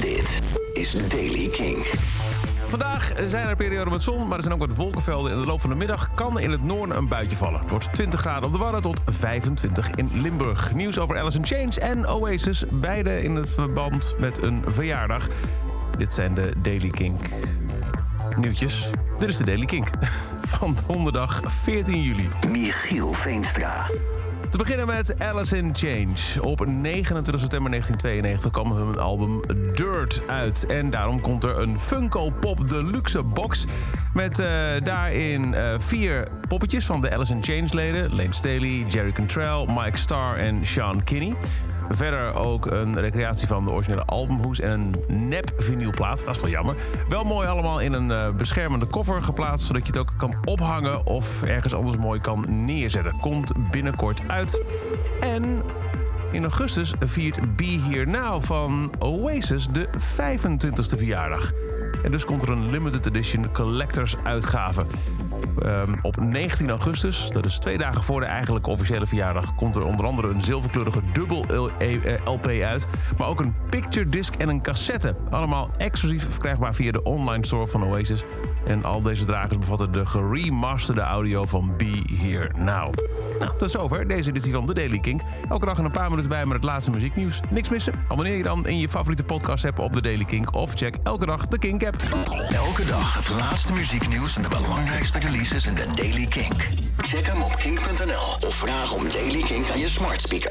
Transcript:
Dit is Daily King. Vandaag zijn er perioden met zon, maar er zijn ook wat wolkenvelden. In de loop van de middag kan in het noorden een buitje vallen. Het wordt 20 graden op de Wadden tot 25 in Limburg. Nieuws over Alice in Chains en Oasis. Beide in het verband met een verjaardag. Dit zijn de Daily Kink nieuwtjes. Dit is de Daily Kink van donderdag 14 juli. Michiel Veenstra. Te beginnen met Alice in Change. Op 29 september 1992 kwam hun album Dirt uit. En daarom komt er een Funko Pop Deluxe box... met eh, daarin eh, vier poppetjes van de Alice in Chains leden. Lane Staley, Jerry Cantrell, Mike Starr en Sean Kinney. Verder ook een recreatie van de originele albumhoes en een nep vinylplaat. Dat is wel jammer. Wel mooi allemaal in een uh, beschermende koffer geplaatst... zodat je het ook kan ophangen of ergens anders mooi kan neerzetten. Komt binnenkort uit. En in augustus viert Be Here Now van Oasis de 25e verjaardag. En dus komt er een limited edition collectors uitgave. Um, op 19 augustus, dat is twee dagen voor de eigenlijke officiële verjaardag... komt er onder andere een zilverkleurige dubbel LP uit... maar ook een picture disc en een cassette. Allemaal exclusief verkrijgbaar via de online store van Oasis. En al deze dragers bevatten de geremasterde audio van Be Here Now. Nou, tot zover deze editie van The Daily Kink. Elke dag een paar minuten bij met het laatste muzieknieuws. Niks missen? Abonneer je dan in je favoriete podcast app op The Daily Kink... of check elke dag de Kink app. Elke dag het laatste muzieknieuws en de belangrijkste releases in de Daily Kink. Check hem op kink.nl of vraag om Daily Kink aan je smart speaker.